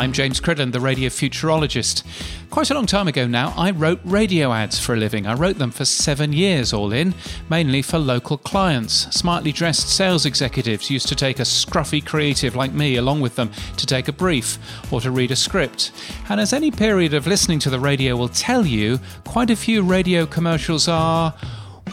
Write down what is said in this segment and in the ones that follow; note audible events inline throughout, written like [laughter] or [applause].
I'm James Cridland, the radio futurologist. Quite a long time ago now, I wrote radio ads for a living. I wrote them for seven years, all in, mainly for local clients. Smartly dressed sales executives used to take a scruffy creative like me along with them to take a brief or to read a script. And as any period of listening to the radio will tell you, quite a few radio commercials are,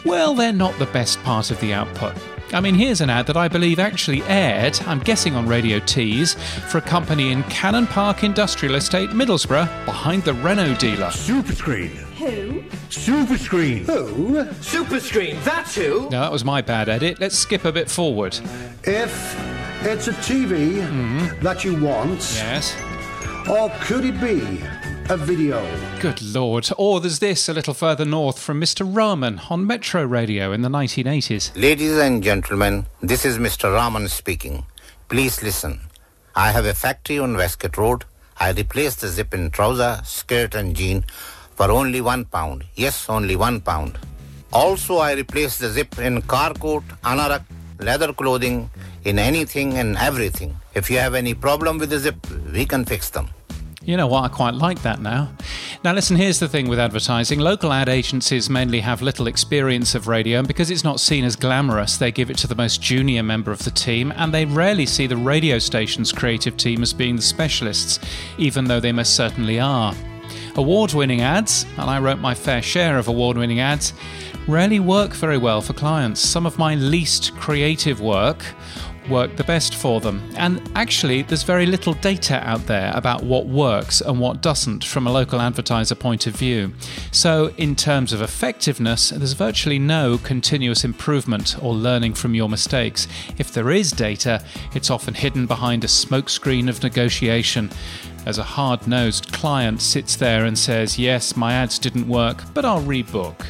well, they're not the best part of the output. I mean, here's an ad that I believe actually aired, I'm guessing on Radio Tees, for a company in Cannon Park Industrial Estate, Middlesbrough, behind the Renault dealer. Superscreen. Who? Superscreen. Who? Superscreen, that's who! No, that was my bad edit. Let's skip a bit forward. If it's a TV mm-hmm. that you want, Yes. or could it be a video? Good lord. Or there's this a little further north from Mr. Rahman on Metro Radio in the 1980s. Ladies and gentlemen, this is Mr. Raman speaking. Please listen. I have a factory on Westgate Road. I replaced the zip in trouser, skirt and jean for only one pound. Yes, only one pound. Also, I replaced the zip in car coat, anorak, leather clothing, in anything and everything. If you have any problem with the zip, we can fix them. You know what? I quite like that now. Now, listen, here's the thing with advertising. Local ad agencies mainly have little experience of radio, and because it's not seen as glamorous, they give it to the most junior member of the team, and they rarely see the radio station's creative team as being the specialists, even though they most certainly are. Award winning ads, and I wrote my fair share of award winning ads, rarely work very well for clients. Some of my least creative work work the best for them. And actually, there's very little data out there about what works and what doesn't from a local advertiser point of view. So, in terms of effectiveness, there's virtually no continuous improvement or learning from your mistakes. If there is data, it's often hidden behind a smokescreen of negotiation. As a hard nosed client sits there and says, Yes, my ads didn't work, but I'll rebook.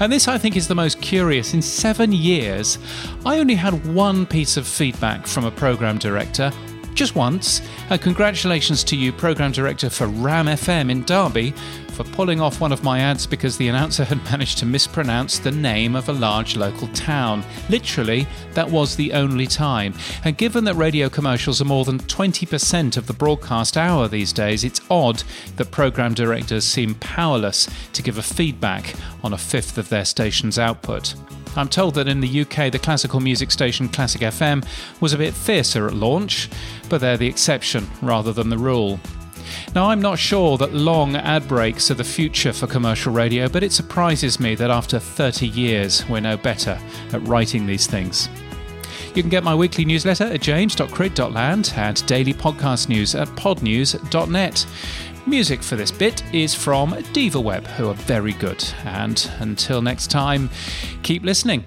And this, I think, is the most curious. In seven years, I only had one piece of feedback from a program director, just once. And congratulations to you, program director for Ram FM in Derby, for pulling off one of my ads because the announcer had [laughs] managed to mispronounce the name of a large local town. Literally, that was the only time. And given that radio commercials are more than 20% of the broadcast hour these days, it's odd that program directors seem powerless to give a feedback on a fifth of their station's output. I'm told that in the UK, the classical music station Classic FM was a bit fiercer at launch, but they're the exception rather than the rule. Now, I'm not sure that long ad breaks are the future for commercial radio, but it surprises me that after 30 years, we're no better at writing these things. You can get my weekly newsletter at james.crid.land and daily podcast news at podnews.net. Music for this bit is from DivaWeb, who are very good. And until next time, keep listening.